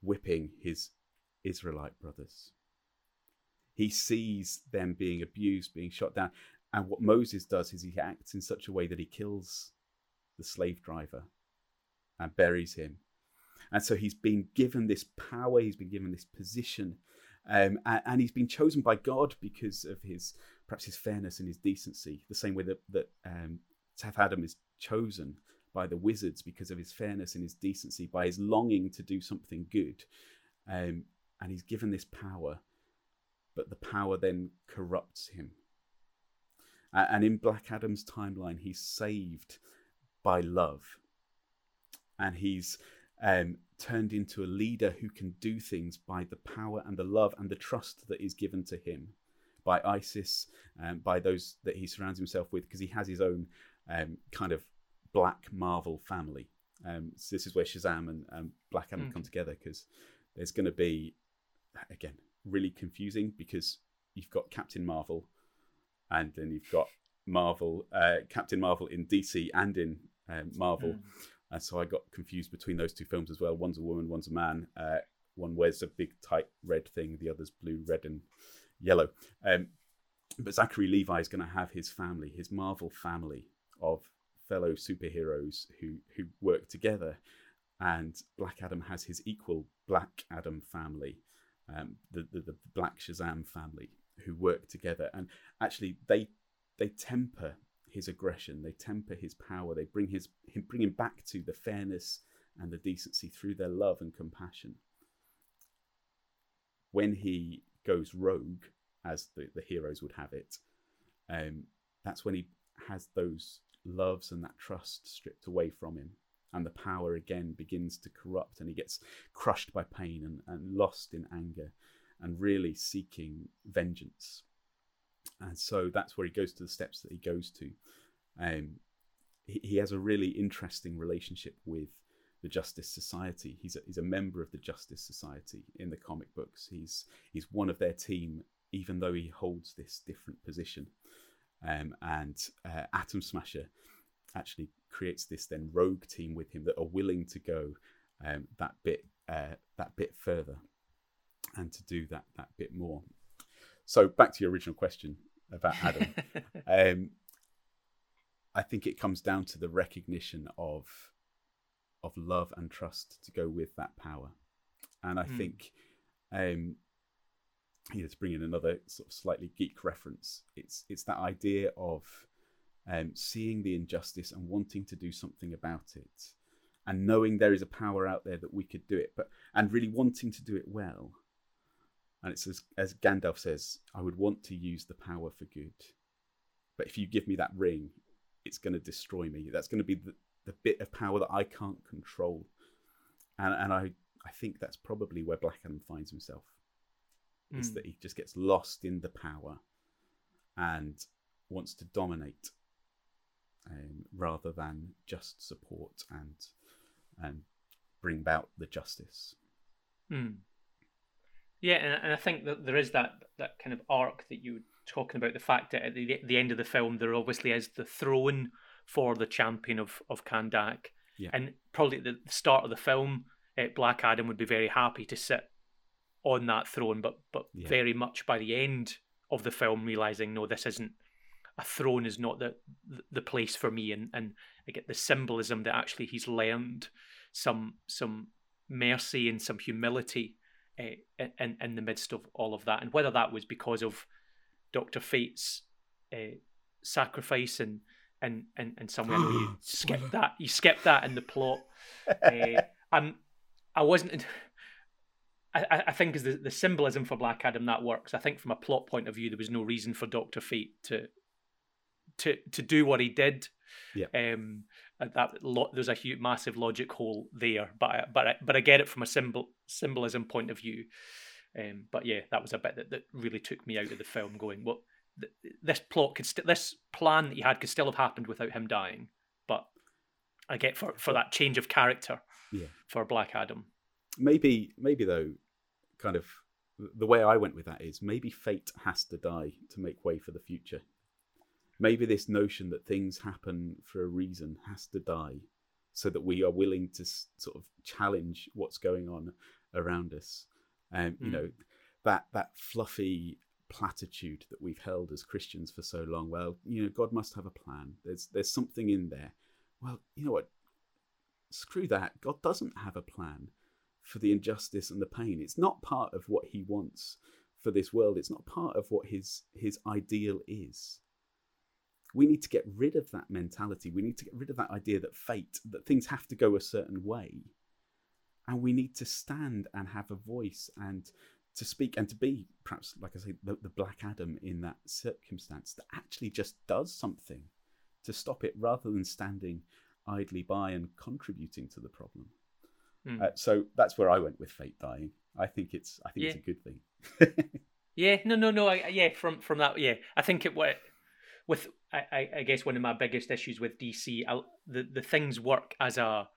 whipping his Israelite brothers. He sees them being abused, being shot down. And what Moses does is he acts in such a way that he kills the slave driver and buries him. And so he's been given this power, he's been given this position, um, and, and, he's been chosen by God because of his perhaps his fairness and his decency, the same way that, that um, Teth-Adam is chosen by the wizards because of his fairness and his decency, by his longing to do something good. Um, and he's given this power, but the power then corrupts him. And in Black Adam's timeline, he's saved by love. And he's um, turned into a leader who can do things by the power and the love and the trust that is given to him by Isis, um, by those that he surrounds himself with, because he has his own um, kind of black Marvel family. Um, so this is where Shazam and, and Black Adam Mm. come together because there's going to be again really confusing because you've got Captain Marvel, and then you've got Marvel, uh, Captain Marvel in DC and in um, Marvel, Mm. And so I got confused between those two films as well. One's a woman, one's a man. Uh, one wears a big tight red thing, the other's blue, red, and yellow. Um, but Zachary Levi is going to have his family, his Marvel family of fellow superheroes who who work together, and Black Adam has his equal Black Adam family, um, the, the the Black Shazam family who work together, and actually they they temper his aggression, they temper his power, they bring his him bring him back to the fairness and the decency through their love and compassion. When he goes rogue, as the, the heroes would have it, um, that's when he has those loves and that trust stripped away from him. And the power again begins to corrupt, and he gets crushed by pain and, and lost in anger and really seeking vengeance. And so that's where he goes to the steps that he goes to. Um, he, he has a really interesting relationship with the Justice Society. He's a, he's a member of the Justice Society in the comic books. He's he's one of their team, even though he holds this different position. Um, and uh, Atom Smasher actually creates this then rogue team with him that are willing to go um, that bit uh, that bit further and to do that that bit more. So back to your original question about Adam. um, I think it comes down to the recognition of of love and trust to go with that power, and I Mm. think, um, you know, to bring in another sort of slightly geek reference, it's it's that idea of um, seeing the injustice and wanting to do something about it, and knowing there is a power out there that we could do it, but and really wanting to do it well. And it's as, as Gandalf says, I would want to use the power for good. But if you give me that ring, it's going to destroy me. That's going to be the, the bit of power that I can't control. And, and I, I think that's probably where Black Adam finds himself. Is Mm. that he just gets lost in the power and wants to dominate um, rather than just support and and bring about the justice. Mm. Yeah, and, and I think that there is that that kind of arc that you were talking about. The fact that at the, the end of the film, there obviously is the throne for the champion of of Kahndaq, Yeah. and probably at the start of the film, uh, Black Adam would be very happy to sit on that throne, but but Yeah. very much by the end of the film, realizing no, this isn't a throne is not the the place for me, and and I get the symbolism that actually he's learned some some mercy and some humility uh, in in the midst of all of that, and whether that was because of Doctor Fate's uh, sacrifice and and and and somewhere you skipped that you skipped that in the plot. Uh, I'm I wasn't. I, I think as the, the symbolism for Black Adam that works. I think from a plot point of view, there was no reason for Doctor Fate to to to do what he did. Yeah. Um, that lo- there's a huge, massive logic hole there, but I, but I, but I get it from a symbol symbolism point of view. Um, but yeah, that was a bit that, that really took me out of the film. Going, well, th- this plot could st- this plan that he had could still have happened without him dying. But I get for for that change of character. Yeah. For Black Adam. Maybe maybe though, kind of the way I went with that is maybe fate has to die to make way for the future maybe this notion that things happen for a reason has to die so that we are willing to sort of challenge what's going on around us. And um, you mm. know that that fluffy platitude that we've held as Christians for so long well you know God must have a plan. There's there's something in there. Well you know what? Screw that. God doesn't have a plan for the injustice and the pain. It's not part of what he wants for this world. It's not part of what his his ideal is we need to get rid of that mentality. We need to get rid of that idea that fate, that things have to go a certain way. And we need to stand and have a voice and to speak and to be, perhaps, like I say, the, the Black Adam in that circumstance that actually just does something to stop it rather than standing idly by and contributing to the problem. Mm. Uh, so that's where I went with fate dying. I think it's I think yeah. it's a good thing. yeah, no, no, no. I, yeah, from from that, yeah, I think it. With I, I guess one of my biggest issues with DC, I, the the things work as a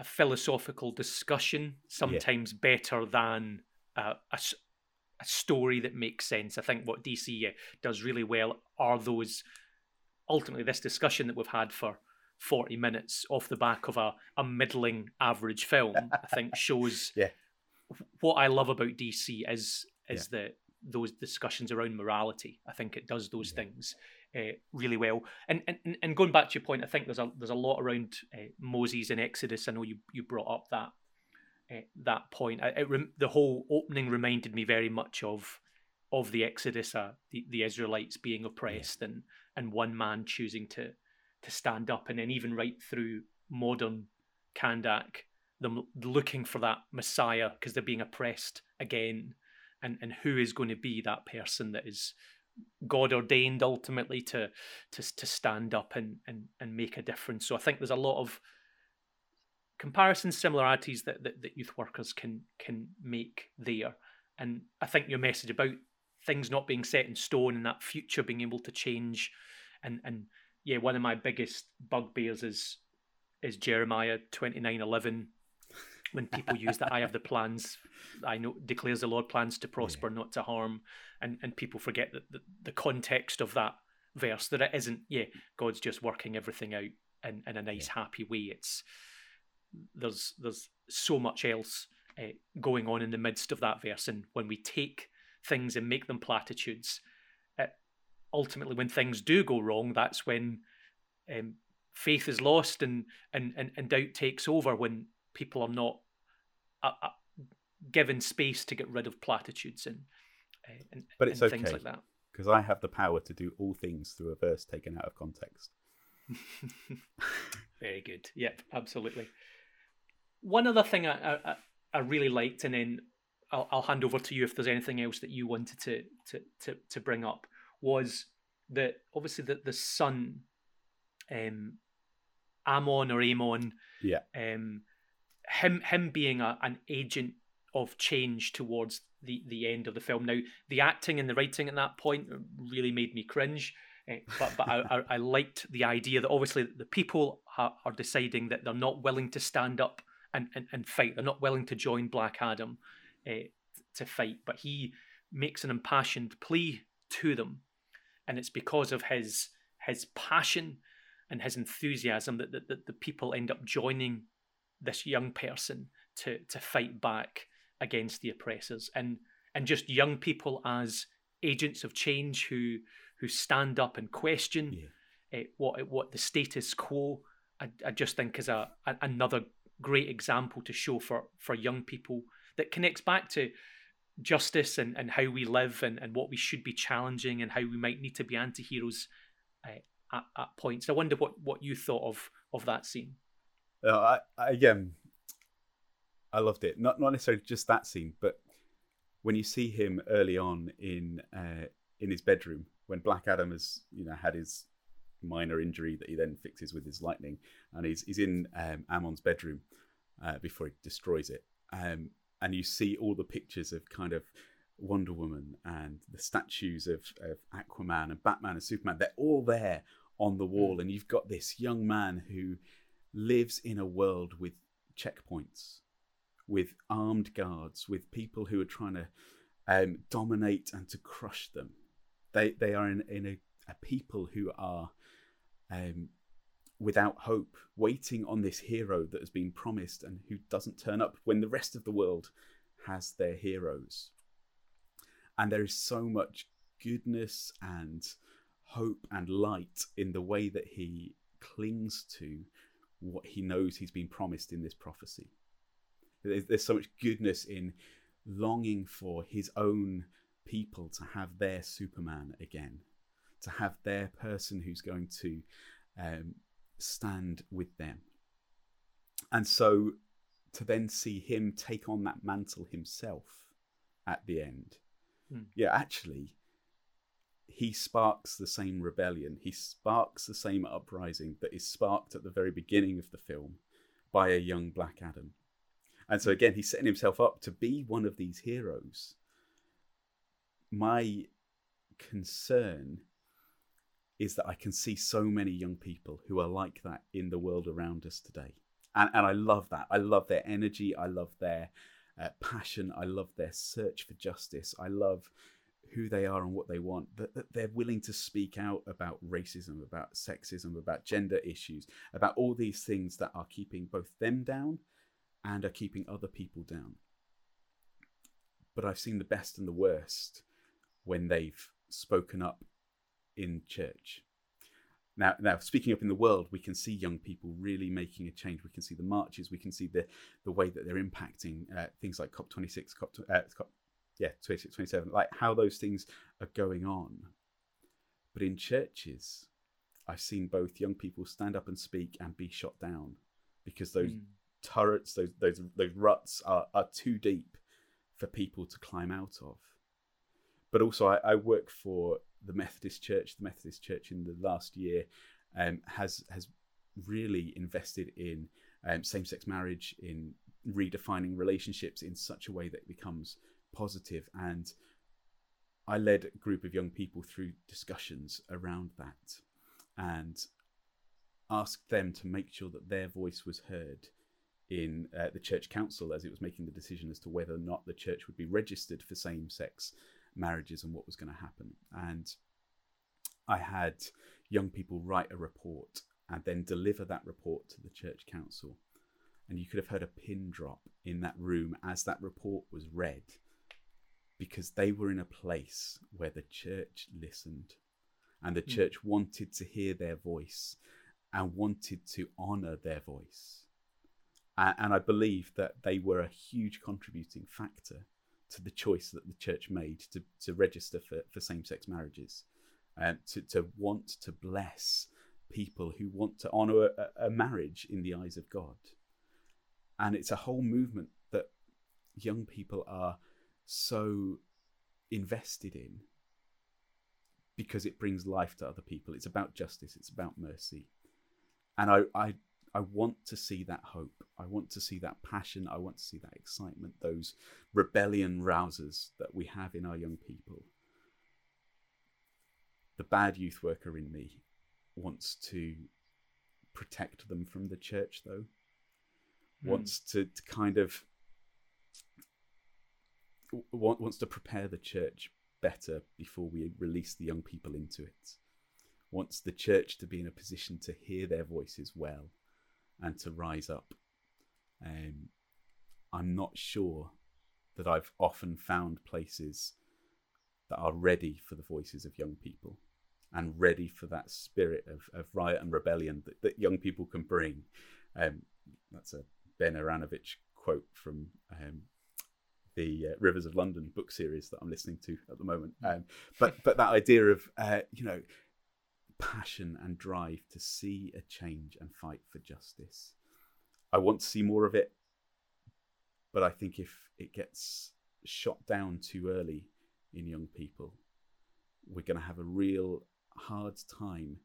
a philosophical discussion sometimes yeah. better than a, a, a, story that makes sense. I think what DC uh, does really well are those ultimately this discussion that we've had for 40 minutes off the back of a, a middling average film, I think shows yeah. what I love about DC is is yeah. the those discussions around morality. I think it does those yeah. things uh, really well. And, and and going back to your point, I think there's a there's a lot around uh, Moses and Exodus. I know you you brought up that uh, that point. I, it, the whole opening reminded me very much of of the Exodus, uh, the the Israelites being oppressed yeah. and and one man choosing to to stand up, and then even right through modern Kahndaq, them looking for that Messiah because they're being oppressed again, and and who is going to be that person that is God ordained ultimately to to to stand up and and and make a difference. So I think there's a lot of comparisons, similarities that, that, that youth workers can can make there. And I think your message about things not being set in stone and that future being able to change and and yeah, one of my biggest bugbears is is Jeremiah twenty nine eleven when people use that I have the plans, I know declares the Lord plans to prosper, yeah. not to harm, and and people forget that the, the context of that verse that it isn't. Yeah, God's just working everything out in, in a nice, yeah. happy way. It's there's there's so much else uh, going on in the midst of that verse, and when we take things and make them platitudes, uh, ultimately when things do go wrong, that's when um, faith is lost and, and and and doubt takes over when people are not uh, uh, given space to get rid of platitudes and, uh, and but it's and okay, things like that. Because I have the power to do all things through a verse taken out of context. Very good. Yep, absolutely. One other thing I, I, I really liked, and then I'll, I'll, hand over to you if there's anything else that you wanted to to to, to bring up, was that obviously the the son, um, Amon or Amon, yeah, um, him him being a, an agent of change towards the the end of the film. Now, the acting and the writing at that point really made me cringe. Uh, but but I, I, I, liked the idea that obviously the people are, are deciding that they're not willing to stand up and, and, and fight. They're not willing to join Black Adam uh, to fight. But he makes an impassioned plea to them, and it's because of his his passion and his enthusiasm that, that, that the people end up joining this young person to to fight back against the oppressors and and just young people as agents of change who who stand up and question yeah. uh, what what the status quo I, I just think is a, a, another great example to show for for young people that connects back to justice and, and how we live and, and what we should be challenging and how we might need to be anti-heroes uh, at, at points. I wonder what, what you thought of of that scene. Uh, I, I, again, I loved it. Not not necessarily just that scene, but when you see him early on in uh, in his bedroom when Black Adam has you know had his minor injury that he then fixes with his lightning, and he's he's in um, Amon's bedroom uh, before he destroys it, um, and you see all the pictures of kind of Wonder Woman and the statues of, of Aquaman and Batman and Superman. They're all there on the wall, and you've got this young man who lives in a world with checkpoints, with armed guards, with people who are trying to um, dominate and to crush them. They they are in, in a, a people who are um, without hope, waiting on this hero that has been promised and who doesn't turn up when the rest of the world has their heroes. And there is so much goodness and hope and light in the way that he clings to what he knows he's been promised in this prophecy. There's, there's so much goodness in longing for his own people to have their Superman again, to have their person who's going to um, stand with them. And so to then see him take on that mantle himself at the end, hmm. yeah, actually, he sparks the same rebellion. He sparks the same uprising that is sparked at the very beginning of the film by a young Black Adam. And so again, he's setting himself up to be one of these heroes. My concern is that I can see so many young people who are like that in the world around us today. And, and I love that. I love their energy. I love their uh, passion. I love their search for justice. I love who they are and what they want, that, that they're willing to speak out about racism, about sexism, about gender issues, about all these things that are keeping both them down and are keeping other people down. But I've seen the best and the worst when they've spoken up in church. Now, now, speaking up in the world, we can see young people really making a change. We can see the marches. We can see the the way that they're impacting uh, things like COP26, COP, uh, COP yeah, 26, 27, like how those things are going on. But in churches, I've seen both young people stand up and speak and be shot down because those mm. turrets, those those those ruts are, are too deep for people to climb out of. But also, I, I work for the Methodist Church, the Methodist Church in the last year um, has has really invested in um, same-sex marriage, in redefining relationships in such a way that it becomes positive. And I led a group of young people through discussions around that, and asked them to make sure that their voice was heard in uh, the church council as it was making the decision as to whether or not the church would be registered for same-sex marriages and what was going to happen. And I had young people write a report and then deliver that report to the church council. And you could have heard a pin drop in that room as that report was read because they were in a place where the church listened and the mm. church wanted to hear their voice and wanted to honor their voice. And, and I believe that they were a huge contributing factor to the choice that the church made to, to register for, for same sex marriages, and to, to want to bless people who want to honor a, a marriage in the eyes of God. And it's a whole movement that young people are so invested in because it brings life to other people. It's about justice, it's about mercy. And I, I I want to see that hope. I want to see that passion. I want to see that excitement, those rebellion rousers that we have in our young people. The bad youth worker in me wants to protect them from the church, though. Mm. Wants to, to kind of wants to prepare the church better before we release the young people into it. Wants the church to be in a position to hear their voices well and to rise up. Um, I'm not sure that I've often found places that are ready for the voices of young people and ready for that spirit of, of riot and rebellion that, that young people can bring. Um, that's a Ben Aaronovitch quote from um, the uh, Rivers of London book series that I'm listening to at the moment. Um, but but that idea of uh, you know passion and drive to see a change and fight for justice. I want to see more of it, but I think if it gets shot down too early in young people, we're going to have a real hard time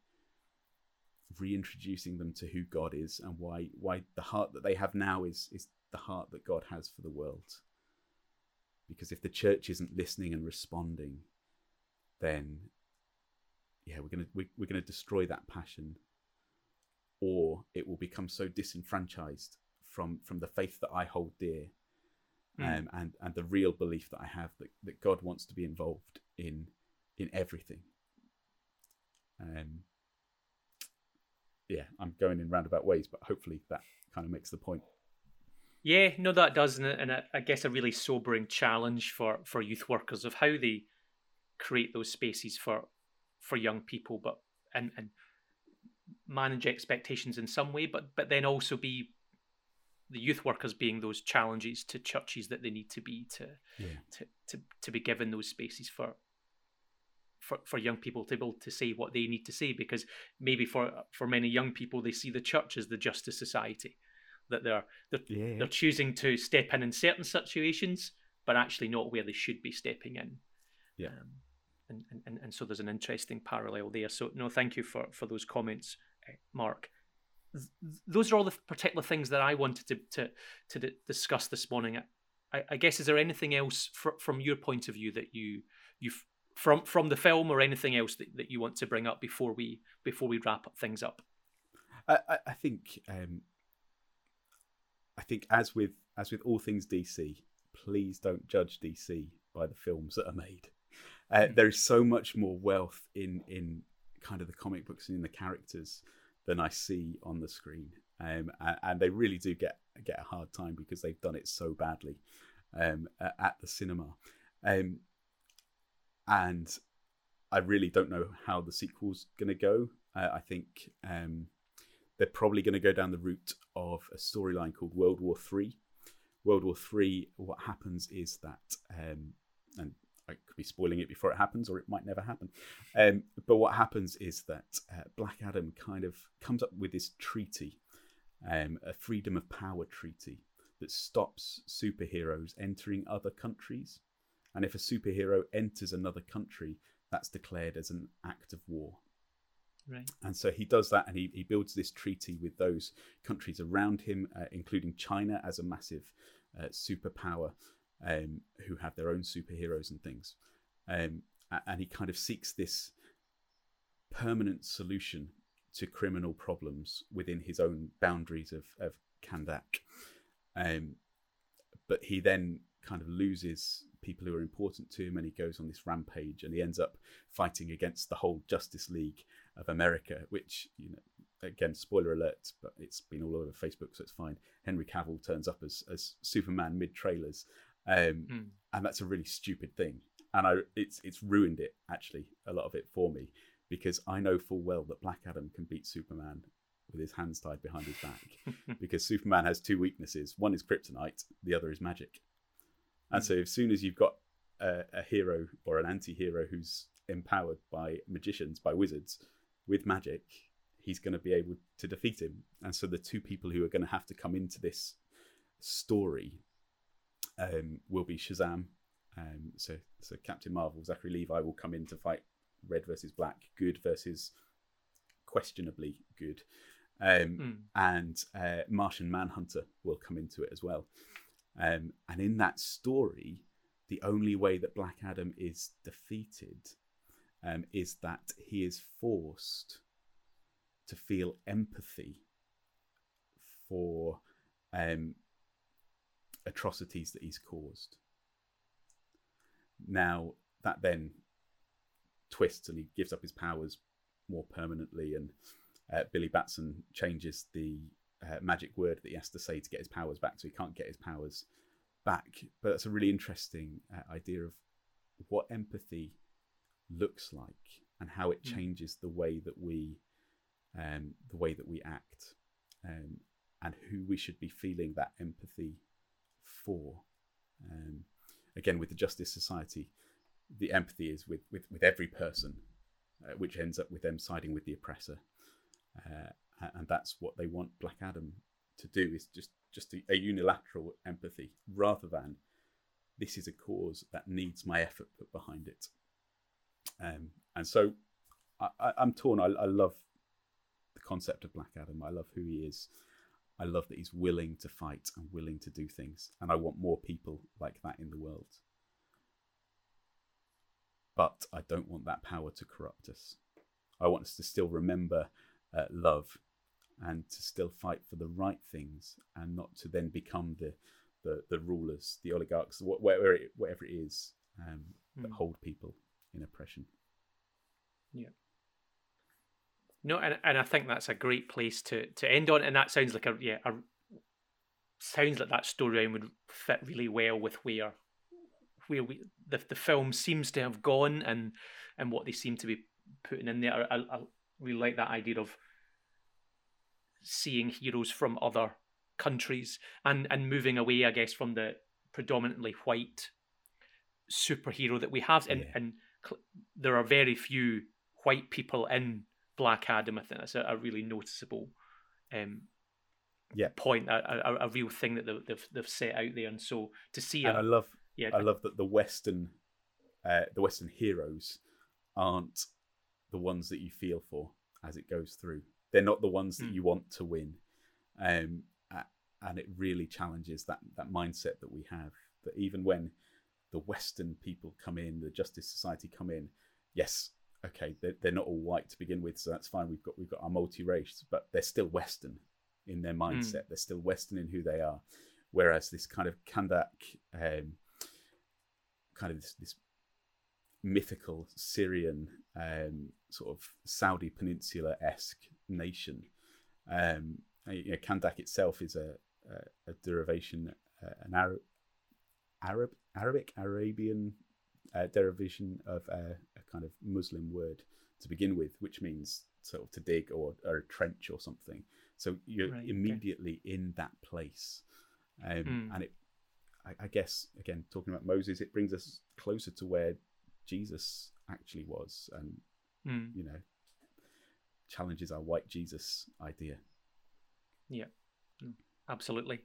reintroducing them to who God is and why why the heart that they have now is is the heart that God has for the world. Because if the church isn't listening and responding, then yeah, we're gonna we, we're gonna destroy that passion, or it will become so disenfranchised from from the faith that I hold dear, Mm. um, and and the real belief that I have that, that God wants to be involved in in everything. Um, yeah, I'm going in roundabout ways, but hopefully that kind of makes the point. Yeah, no, that does, and, and I, I guess a really sobering challenge for for youth workers of how they create those spaces for for young people, but and and manage expectations in some way, but but then also be the youth workers being those challenges to churches that they need to be to Yeah. to to, to be given those spaces for for, for young people to be able to say what they need to say because maybe for for many young people they see the church as the justice society that they're they're, Yeah. they're choosing to step in in certain situations but actually not where they should be stepping in Yeah. um, and, and- and so there's an interesting parallel there so no thank you for for those comments uh, marc Th- those are all the particular things that I wanted to to to di- discuss this morning. I, I guess is there anything else fr- from your point of view that you you from from the film or anything else that, that you want to bring up before we before we wrap things up? I, I, I think um, I think as with as with all things DC, please don't judge DC by the films that are made. Uh, there is so much more wealth in in kind of the comic books and in the characters than I see on the screen, um, and, and they really do get get a hard time because they've done it so badly um, at the cinema, um, and I really don't know how the sequel's going to go. Uh, I think um, they're probably going to go down the route of a storyline called World War Three. World War Three. What happens is that, um, and I could be spoiling it before it happens, or it might never happen. Um, but what happens is that uh, Black Adam kind of comes up with this treaty, um, a freedom of power treaty that stops superheroes entering other countries. And if a superhero enters another country, that's declared as an act of war. Right. And so he does that and he, he builds this treaty with those countries around him, uh, including China as a massive uh, superpower um, who have their own superheroes and things. Um, and he kind of seeks this permanent solution to criminal problems within his own boundaries of, of Kahndaq. Um, but he then kind of loses people who are important to him and he goes on this rampage and he ends up fighting against the whole Justice League of America, which, you know, again, spoiler alert, but it's been all over Facebook, so it's fine. Henry Cavill turns up as, as Superman mid trailers. Um, Mm. and that's a really stupid thing. And I, it's it's ruined it actually a lot of it for me because I know full well that Black Adam can beat Superman with his hands tied behind his back because Superman has two weaknesses. One is kryptonite, the other is magic. And so, as soon as you've got a, a hero or an anti-hero who's empowered by magicians, by wizards, with magic, he's going to be able to defeat him. And so, the two people who are going to have to come into this story um, will be Shazam. Um, so, so Captain Marvel, Zachary Levi will come in to fight Red versus Black, good versus questionably good. Um, Mm. and uh, Martian Manhunter will come into it as well. Um, and in that story, the only way that Black Adam is defeated um, is that he is forced to feel empathy for um, atrocities that he's caused. Now, that then twists and he gives up his powers more permanently, and uh, Billy Batson changes the uh, magic word that he has to say to get his powers back, so he can't get his powers back. But that's a really interesting uh, idea of what empathy looks like and how it Mm. changes the way that we um, the way that we act um, and who we should be feeling that empathy for. Um, again with the Justice Society, the empathy is with with, with every person, uh, which ends up with them siding with the oppressor, uh, and that's what they want Black Adam to do is just just a, a unilateral empathy rather than this is a cause that needs my effort put behind it. Um, and so I, am torn. I, I, love the concept of Black Adam. I love who he is. I love that he's willing to fight and willing to do things. And I want more people like that in the world. But I don't want that power to corrupt us. I want us to still remember uh, love and to still fight for the right things and not to then become the the, the rulers, the oligarchs, whatever it, whatever it is um, that mm. hold people in oppression. Yeah. No, and and I think that's a great place to to end on, and that sounds like a yeah, a, sounds like that storyline would fit really well with where where we the the film seems to have gone and and what they seem to be putting in there. I, I really like that idea of seeing heroes from other countries and and moving away, I guess, from the predominantly white superhero that we have, and yeah. and there are very few white people in Black Adam. I think that's a, a really noticeable um, yeah. point, a, a, a, real thing that they've they've set out there. And so to see, and I love, yeah, I love that the Western, uh, the Western heroes aren't the ones that you feel for as it goes through. They're not the ones that mm. you want to win, um, and it really challenges that that mindset that we have. That even when the Western people come in, the Justice Society come in, yes, okay, they're, they're not all white to begin with, so that's fine. We've got we've got our multi-race, but they're still Western in their hmm. mindset. Mm. They're still Western in who they are. Whereas this kind of Kahndaq, um, kind of this, this mythical Syrian um, sort of Saudi Peninsula esque nation. Um, you know, Kahndaq itself is a, a, a derivation, uh, an Arab, Arab, Arabic, Arabian uh, derivation of a, a, kind of Muslim word to begin with, which means sort of to dig or, or a trench or something. So you're right, immediately okay. in that place, um, mm. and it, I, I, guess, again talking about Moses, it brings us closer to where Jesus actually was, and mm. you know, challenges our white Jesus idea. Yeah, mm, absolutely.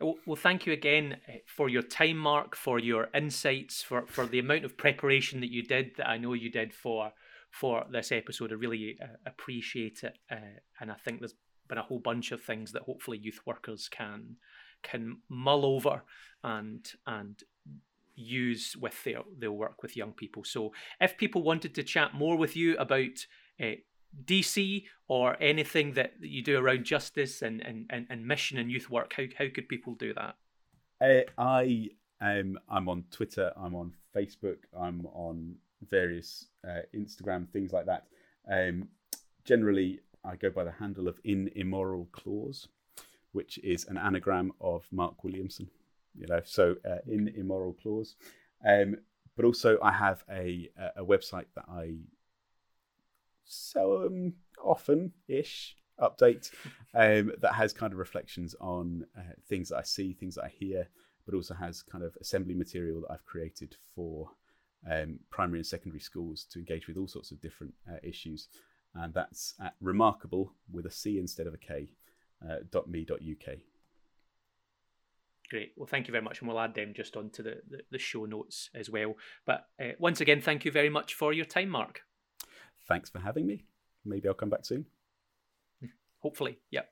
Well, thank you again eh, for your time, Marc, for your insights, for, for the amount of preparation that you did, that I know you did for for this episode. I really uh, appreciate it, uh, and I think there's been a whole bunch of things that hopefully youth workers can can mull over and and use with their their work with young people. So, if people wanted to chat more with you about uh, DC or anything that you do around justice and, and, and, and mission and youth work, how, how could people do that? Uh, I um, I'm on Twitter, I'm on Facebook, I'm on various uh, Instagram things like that. Um, generally, I go by the handle of In Immoral Claws, which is an anagram of Marc Williamson. You know, so uh, In Immoral Claws. Um, but also, I have a a website that I so um, often ish update um, that has kind of reflections on uh, things that I see, things that I hear, but also has kind of assembly material that I've created for um, primary and secondary schools to engage with all sorts of different uh, issues. And that's at remarkable with a C instead of a K. Uh, .me.uk. Great. Well, thank you very much, and we'll add them just onto the, the, the show notes as well. But uh, once again, thank you very much for your time, Marc thanks for having me. Maybe I'll come back soon. Hopefully, yep.